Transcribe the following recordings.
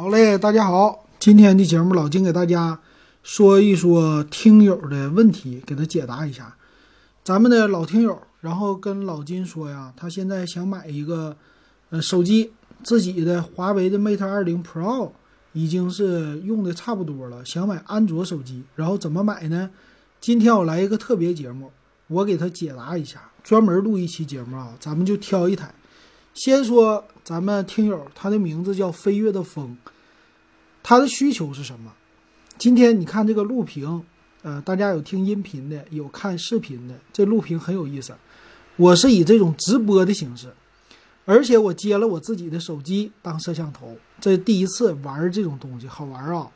好嘞，大家好，今天的节目老金给大家说一说听友的问题，给他解答一下。咱们的老听友，然后跟老金说呀，他现在想买一个呃手机，自己的华为的 Mate 20 Pro 已经是用的差不多了，想买安卓手机，然后怎么买呢？今天我来一个特别节目，我给他解答一下，专门录一期节目啊，咱们就挑一台。先说咱们听友，他的名字叫飞跃的风，他的需求是什么？今天你看这个录屏，呃，大家有听音频的，有看视频的，这录屏很有意思。我是以这种直播的形式，而且我接了我自己的手机当摄像头，这第一次玩这种东西，好玩啊！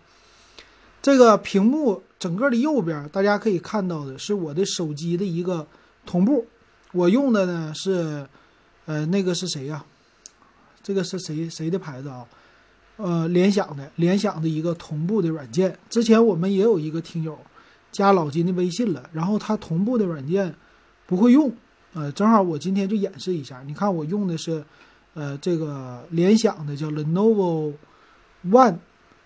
这个屏幕整个的右边，大家可以看到的是我的手机的一个同步，我用的呢是。呃，那个是谁呀？这个是谁谁的牌子啊？呃，联想的，联想的一个同步的软件。之前我们也有一个听友加老金的微信了，然后他同步的软件不会用，呃，正好我今天就演示一下。你看我用的是呃这个联想的叫 Lenovo One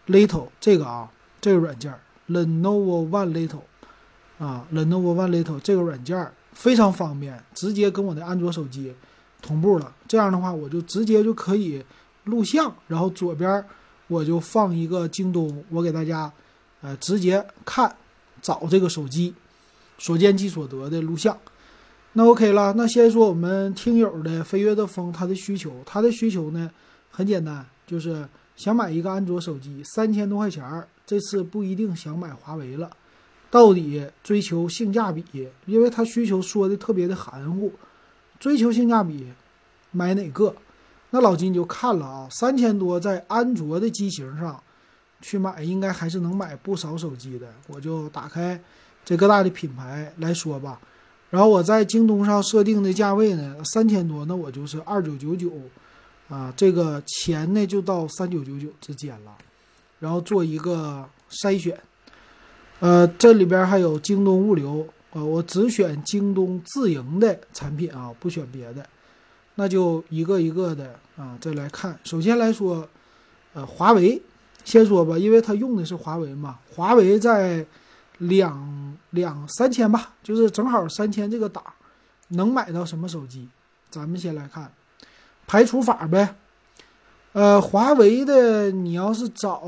Little 这个啊，这个软件 Lenovo One Little 啊，Lenovo One Little 这个软件非常方便，直接跟我的安卓手机。同步了，这样的话我就直接就可以录像，然后左边我就放一个京东，我给大家呃直接看找这个手机所见即所得的录像。那 OK 了，那先说我们听友的飞跃的风他的需求，他的需求呢很简单，就是想买一个安卓手机，三千多块钱，这次不一定想买华为了，到底追求性价比，因为他需求说的特别的含糊。追求性价比，买哪个？那老金就看了啊，三千多在安卓的机型上去买，应该还是能买不少手机的。我就打开这各大的品牌来说吧。然后我在京东上设定的价位呢，三千多，那我就是二九九九啊，这个钱呢就到三九九九之间了。然后做一个筛选，呃，这里边还有京东物流。呃，我只选京东自营的产品啊，不选别的，那就一个一个的啊，再来看。首先来说，呃，华为先说吧，因为它用的是华为嘛。华为在两两三千吧，就是正好三千这个档，能买到什么手机？咱们先来看排除法呗。呃，华为的你要是找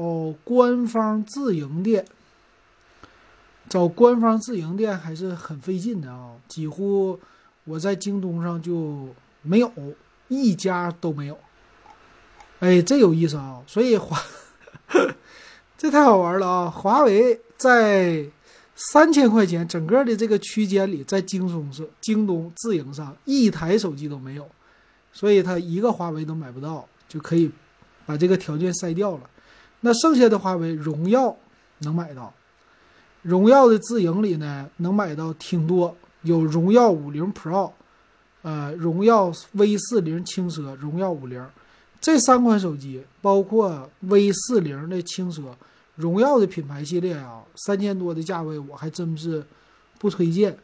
官方自营店。找官方自营店还是很费劲的啊，几乎我在京东上就没有一家都没有。哎，这有意思啊！所以华 这太好玩了啊！华为在三千块钱整个的这个区间里，在京东是京东自营上一台手机都没有，所以他一个华为都买不到，就可以把这个条件筛掉了。那剩下的华为荣耀能买到。荣耀的自营里呢，能买到挺多，有荣耀五零 Pro，呃，荣耀 V 四零轻奢，荣耀五零这三款手机，包括 V 四零的轻奢，荣耀的品牌系列啊，三千多的价位，我还真是不推荐。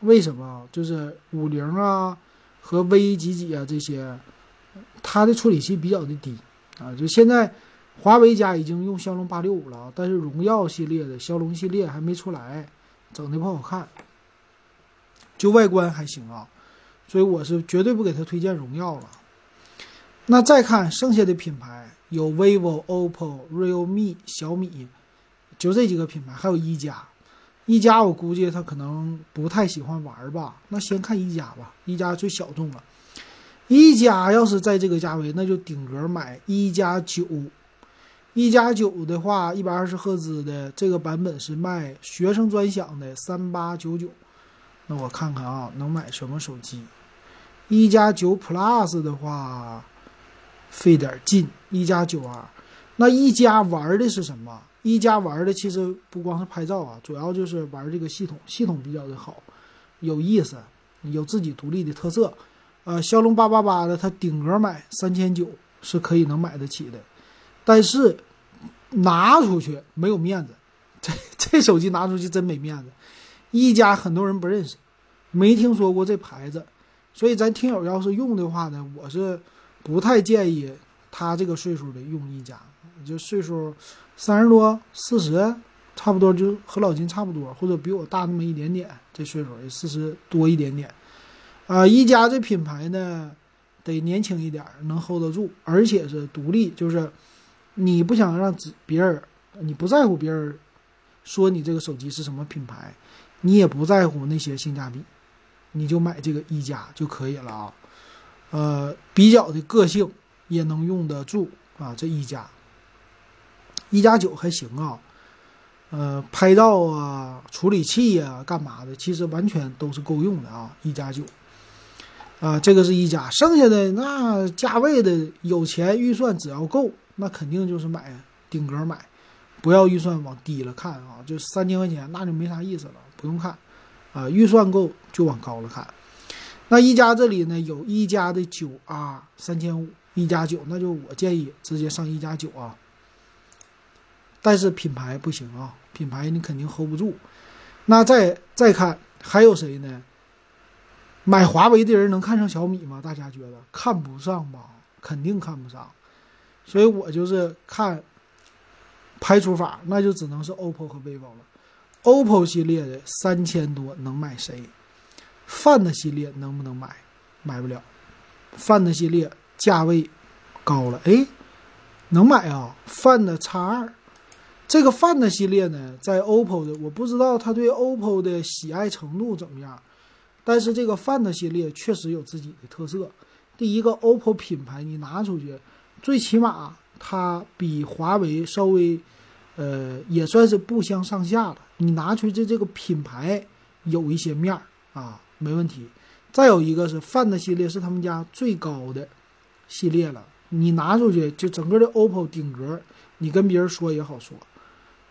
为什么？就是五零啊和 V 几几啊这些，它的处理器比较的低啊，就现在。华为家已经用骁龙八六五了，但是荣耀系列的骁龙系列还没出来，整的不好看，就外观还行啊，所以我是绝对不给他推荐荣耀了。那再看剩下的品牌，有 vivo、OPPO、realme、小米，就这几个品牌，还有一加。一加我估计他可能不太喜欢玩吧，那先看一加吧，一加最小众了。一加要是在这个价位，那就顶格买一加九。一加九的话，一百二十赫兹的这个版本是卖学生专享的三八九九。那我看看啊，能买什么手机？一加九 Plus 的话，费点劲。一加九 R，那一加玩的是什么？一加玩的其实不光是拍照啊，主要就是玩这个系统，系统比较的好，有意思，有自己独立的特色。呃，骁龙八八八的，它顶格买三千九是可以能买得起的。但是拿出去没有面子，这这手机拿出去真没面子。一加很多人不认识，没听说过这牌子，所以咱听友要是用的话呢，我是不太建议他这个岁数的用一加。就岁数三十多、四十，差不多就和老金差不多，或者比我大那么一点点，这岁数也四十多一点点。啊，一加这品牌呢，得年轻一点，能 hold 得住，而且是独立，就是你不想让别人，你不在乎别人说你这个手机是什么品牌，你也不在乎那些性价比，你就买这个一加就可以了啊。呃，比较的个性，也能用得住啊，这一加。一加九还行啊，呃，拍照啊、处理器呀、干嘛的，其实完全都是够用的啊，一加九。啊，这个是一加，剩下的那价位的有钱预算只要够，那肯定就是买顶格买，不要预算往低了看啊，就三千块钱那就没啥意思了，不用看，啊，预算够就往高了看。那一加这里呢有一加的九 R 三千五，一加九，那就我建议直接上一加九啊。但是品牌不行啊，品牌你肯定 hold 不住。那再再看还有谁呢？买华为的人能看上小米吗？大家觉得看不上吧？肯定看不上，所以我就是看排除法，那就只能是 OPPO 和 vivo 了。OPPO 系列的三千多能买谁？Find 系列能不能买？买不了。Find 系列价位高了，哎，能买啊？Find X 二，这个 Find 系列呢，在 OPPO 的，我不知道他对 OPPO 的喜爱程度怎么样。但是这个 Find 系列确实有自己的特色。第一个，OPPO 品牌你拿出去，最起码它比华为稍微，呃，也算是不相上下了。你拿出去这个品牌有一些面儿啊，没问题。再有一个是 Find 系列是他们家最高的系列了，你拿出去就整个的 OPPO 顶格，你跟别人说也好说。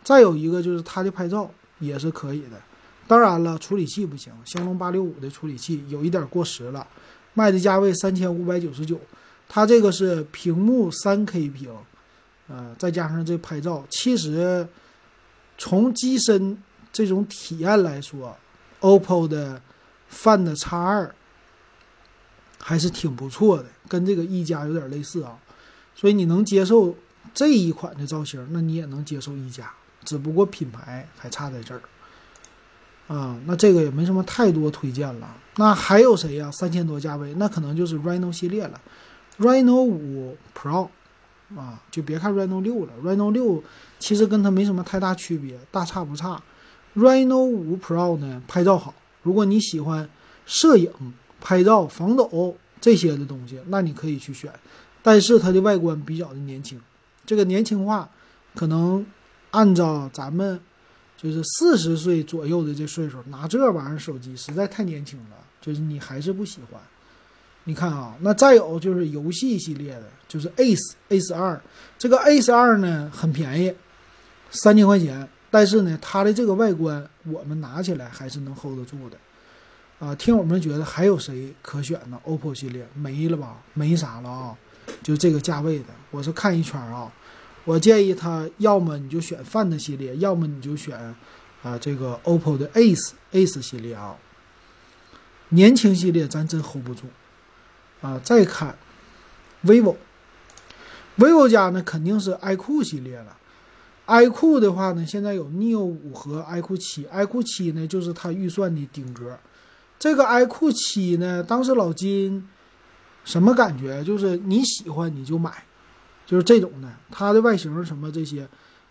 再有一个就是它的拍照也是可以的。当然了，处理器不行，骁龙八六五的处理器有一点过时了，卖的价位三千五百九十九，它这个是屏幕三 K 屏，呃，再加上这拍照，其实从机身这种体验来说，OPPO 的 Find X 二还是挺不错的，跟这个一加有点类似啊，所以你能接受这一款的造型，那你也能接受一加，只不过品牌还差在这儿。啊，那这个也没什么太多推荐了。那还有谁呀？三千多价位，那可能就是 Reno 系列了。Reno 五 Pro 啊，就别看 Reno 六了。Reno 六其实跟它没什么太大区别，大差不差。Reno 五 Pro 呢，拍照好。如果你喜欢摄影、拍照、防抖这些的东西，那你可以去选。但是它的外观比较的年轻，这个年轻化可能按照咱们。就是四十岁左右的这岁数拿这玩意儿手机实在太年轻了，就是你还是不喜欢。你看啊，那再有就是游戏系列的，就是 Ace Ace 二，这个 Ace 二呢很便宜，三千块钱，但是呢它的这个外观我们拿起来还是能 hold 得住的。啊，听友们觉得还有谁可选呢？OPPO 系列没了吧？没啥了啊，就这个价位的，我是看一圈啊。我建议他，要么你就选 Find 系列，要么你就选啊这个 OPPO 的 Ace Ace 系列啊。年轻系列咱真 hold 不住啊。再看 vivo，vivo 家呢肯定是 iQOO 系列了。iQOO 的话呢，现在有 Neo 五和 iQOO 七，iQOO 七呢就是它预算的顶格。这个 iQOO 七呢，当时老金什么感觉？就是你喜欢你就买。就是这种的，它的外形什么这些，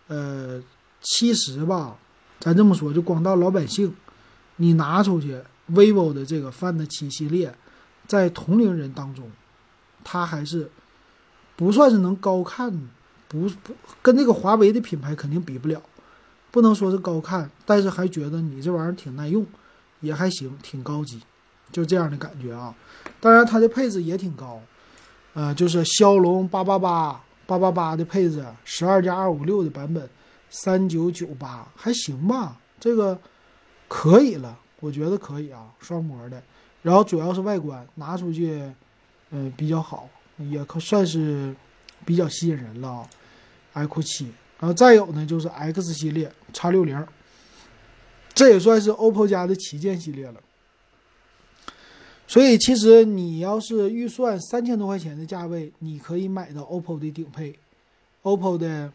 呃，其实吧，咱这么说，就广大老百姓，你拿出去，vivo 的这个 Find 七系列，在同龄人当中，它还是不算是能高看，不不跟那个华为的品牌肯定比不了，不能说是高看，但是还觉得你这玩意儿挺耐用，也还行，挺高级，就这样的感觉啊。当然，它的配置也挺高。呃，就是骁龙八八八八八八的配置，十二加二五六的版本，三九九八还行吧，这个可以了，我觉得可以啊，双模的。然后主要是外观拿出去，嗯，比较好，也可算是比较吸引人了啊。iQOO 七，然后再有呢就是 X 系列 X 六零，这也算是 OPPO 家的旗舰系列了。所以其实你要是预算三千多块钱的价位，你可以买到 OPPO 的顶配，OPPO 的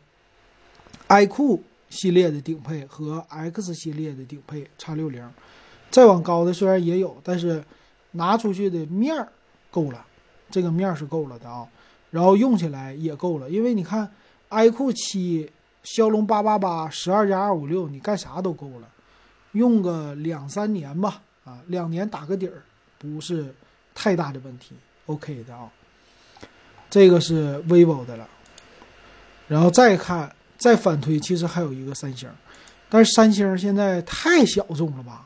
iQOO 系列的顶配和 X 系列的顶配 X 六零，再往高的虽然也有，但是拿出去的面儿够了，这个面儿是够了的啊。然后用起来也够了，因为你看 iQOO 七、骁龙八八八、十二加二五六，你干啥都够了，用个两三年吧，啊，两年打个底儿不是太大的问题，OK 的啊。这个是 vivo 的了，然后再看再反推，其实还有一个三星，但是三星现在太小众了吧？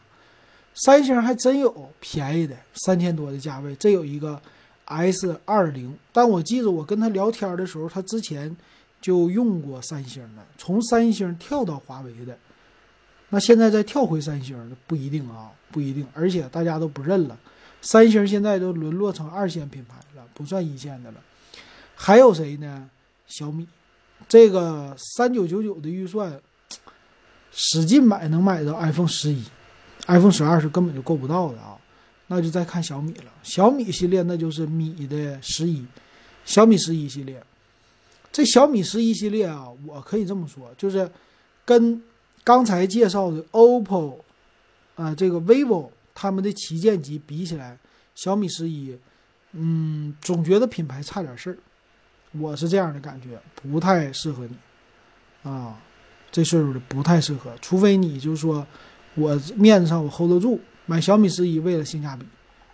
三星还真有便宜的，三千多的价位，这有一个 S 二零，但我记得我跟他聊天的时候，他之前就用过三星的，从三星跳到华为的，那现在再跳回三星不一定啊，不一定，而且大家都不认了，三星现在都沦落成二线品牌了，不算一线的了。还有谁呢？小米，这个三九九九的预算，使劲买能买到 iPhone 十一，iPhone 十二是根本就够不到的啊。那就再看小米了，小米系列那就是米的十一，小米十一系列。这小米十一系列啊，我可以这么说，就是跟刚才介绍的 OPPO 啊，这个 vivo 他们的旗舰机比起来，小米十一，嗯，总觉得品牌差点事儿。我是这样的感觉，不太适合你，啊，这岁数的不太适合，除非你就是说我面子上我 hold 得住，买小米十一为了性价比，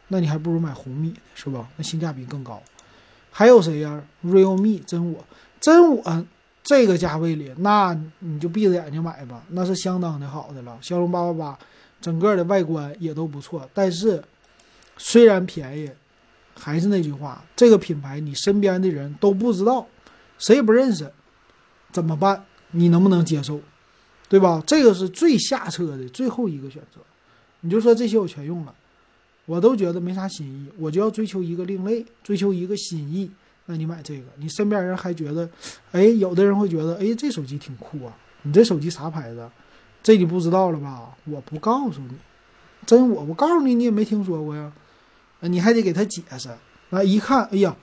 那你还不如买红米是吧？那性价比更高。还有谁呀？realme 真我真我这个价位里，那你就闭着眼睛买吧，那是相当的好的了。骁龙八八八整个的外观也都不错，但是虽然便宜。还是那句话，这个品牌你身边的人都不知道，谁也不认识，怎么办？你能不能接受？对吧？这个是最下策的最后一个选择。你就说这些我全用了，我都觉得没啥新意，我就要追求一个另类，追求一个新意。那你买这个，你身边人还觉得，哎，有的人会觉得，哎，这手机挺酷啊。你这手机啥牌子？这你不知道了吧？我不告诉你，真我，我告诉你，你也没听说过呀。你还得给他解释，啊，一看，哎呀，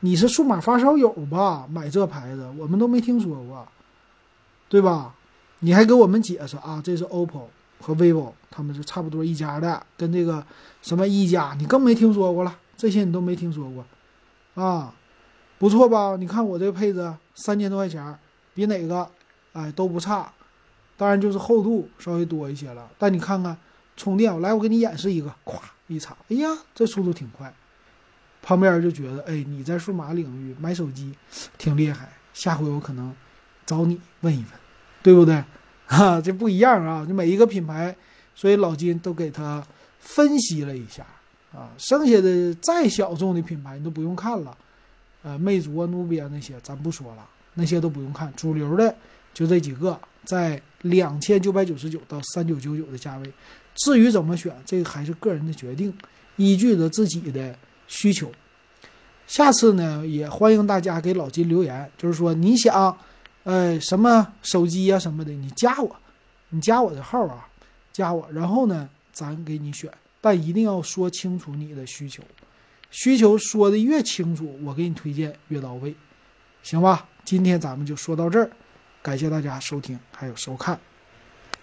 你是数码发烧友吧？买这牌子，我们都没听说过，对吧？你还给我们解释啊？这是 OPPO 和 vivo，他们是差不多一家的，跟这个什么一加，你更没听说过了，这些你都没听说过，啊，不错吧？你看我这配置，三千多块钱，比哪个，哎，都不差，当然就是厚度稍微多一些了。但你看看充电，来，我给你演示一个，咵。一插，哎呀，这速度挺快。旁边就觉得，哎，你在数码领域买手机挺厉害，下回我可能找你问一问，对不对？哈，这不一样啊，就每一个品牌，所以老金都给他分析了一下啊。剩下的再小众的品牌你都不用看了，呃，魅族啊、努比亚那些咱不说了，那些都不用看，主流的就这几个，在两千九百九十九到三九九九的价位。至于怎么选，这个还是个人的决定，依据着自己的需求。下次呢，也欢迎大家给老金留言，就是说你想，哎，什么手机呀什么的，你加我，你加我的号啊，加我，然后呢，咱给你选，但一定要说清楚你的需求，需求说的越清楚，我给你推荐越到位，行吧？今天咱们就说到这儿，感谢大家收听还有收看。